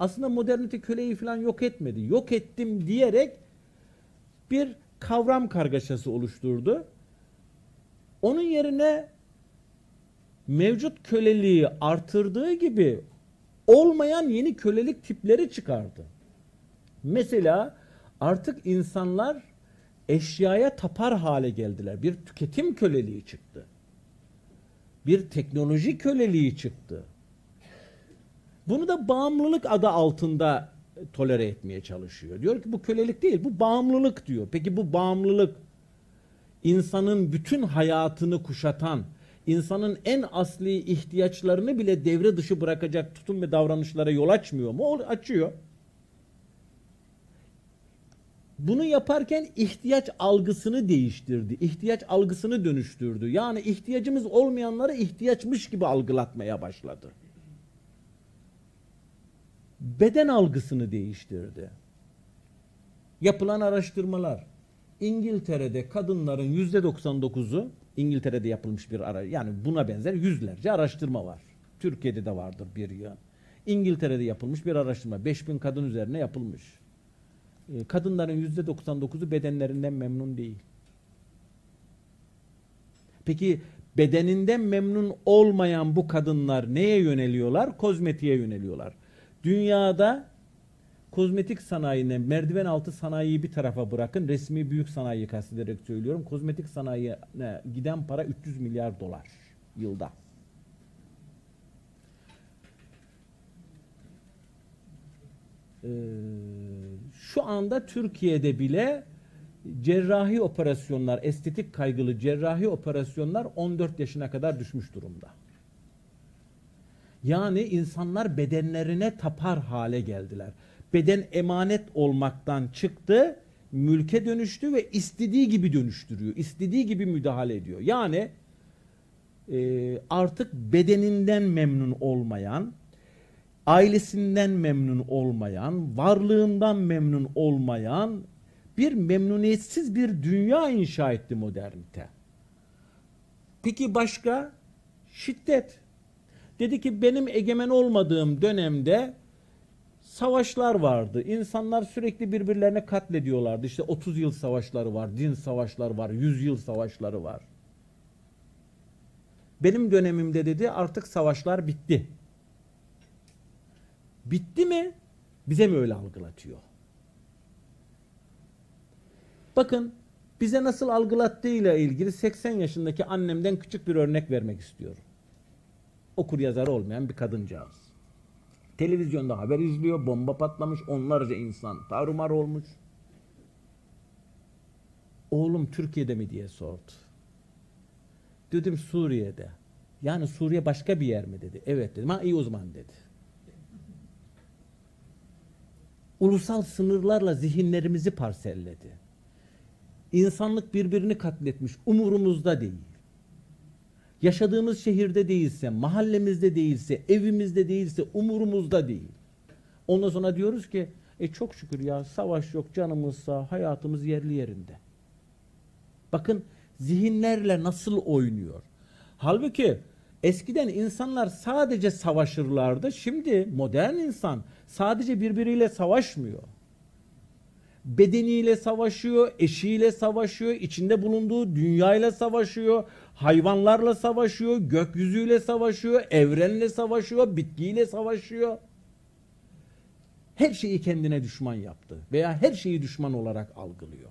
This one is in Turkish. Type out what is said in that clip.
Aslında modernite köleyi falan yok etmedi. Yok ettim diyerek bir kavram kargaşası oluşturdu. Onun yerine mevcut köleliği artırdığı gibi olmayan yeni kölelik tipleri çıkardı. Mesela artık insanlar eşyaya tapar hale geldiler. Bir tüketim köleliği çıktı. Bir teknoloji köleliği çıktı. Bunu da bağımlılık adı altında tolere etmeye çalışıyor. Diyor ki bu kölelik değil, bu bağımlılık diyor. Peki bu bağımlılık insanın bütün hayatını kuşatan, insanın en asli ihtiyaçlarını bile devre dışı bırakacak tutum ve davranışlara yol açmıyor mu? O açıyor. Bunu yaparken ihtiyaç algısını değiştirdi. ihtiyaç algısını dönüştürdü. Yani ihtiyacımız olmayanları ihtiyaçmış gibi algılatmaya başladı. Beden algısını değiştirdi. Yapılan araştırmalar İngiltere'de kadınların yüzde 99'u İngiltere'de yapılmış bir ara yani buna benzer yüzlerce araştırma var. Türkiye'de de vardır bir yıl. İngiltere'de yapılmış bir araştırma. 5000 kadın üzerine yapılmış. Ee, kadınların yüzde 99'u bedenlerinden memnun değil. Peki bedeninden memnun olmayan bu kadınlar neye yöneliyorlar? Kozmetiğe yöneliyorlar. Dünyada kozmetik sanayine, merdiven altı sanayiyi bir tarafa bırakın. Resmi büyük sanayiyi kastederek söylüyorum. Kozmetik sanayiye giden para 300 milyar dolar yılda. Ee, şu anda Türkiye'de bile cerrahi operasyonlar, estetik kaygılı cerrahi operasyonlar 14 yaşına kadar düşmüş durumda. Yani insanlar bedenlerine tapar hale geldiler. Beden emanet olmaktan çıktı, mülke dönüştü ve istediği gibi dönüştürüyor. istediği gibi müdahale ediyor. Yani e, artık bedeninden memnun olmayan, ailesinden memnun olmayan, varlığından memnun olmayan bir memnuniyetsiz bir dünya inşa etti modernite. Peki başka? Şiddet. Dedi ki benim egemen olmadığım dönemde savaşlar vardı. İnsanlar sürekli birbirlerine katlediyorlardı. İşte 30 yıl savaşları var, din savaşları var, 100 yıl savaşları var. Benim dönemimde dedi artık savaşlar bitti. Bitti mi? Bize mi öyle algılatıyor? Bakın bize nasıl algılattığıyla ilgili 80 yaşındaki annemden küçük bir örnek vermek istiyorum. Okur yazarı olmayan bir kadıncağız. Televizyonda haber izliyor, bomba patlamış, onlarca insan tarumar olmuş. Oğlum Türkiye'de mi diye sordu. Dedim Suriye'de. Yani Suriye başka bir yer mi dedi. Evet dedim. Ha iyi o zaman dedi. Ulusal sınırlarla zihinlerimizi parselledi. İnsanlık birbirini katletmiş. Umurumuzda değil. Yaşadığımız şehirde değilse, mahallemizde değilse, evimizde değilse umurumuzda değil. Ondan sonra diyoruz ki e çok şükür ya savaş yok canımızsa hayatımız yerli yerinde. Bakın zihinlerle nasıl oynuyor. Halbuki eskiden insanlar sadece savaşırlardı. Şimdi modern insan sadece birbiriyle savaşmıyor bedeniyle savaşıyor, eşiyle savaşıyor, içinde bulunduğu dünyayla savaşıyor, hayvanlarla savaşıyor, gökyüzüyle savaşıyor, evrenle savaşıyor, bitkiyle savaşıyor. Her şeyi kendine düşman yaptı veya her şeyi düşman olarak algılıyor.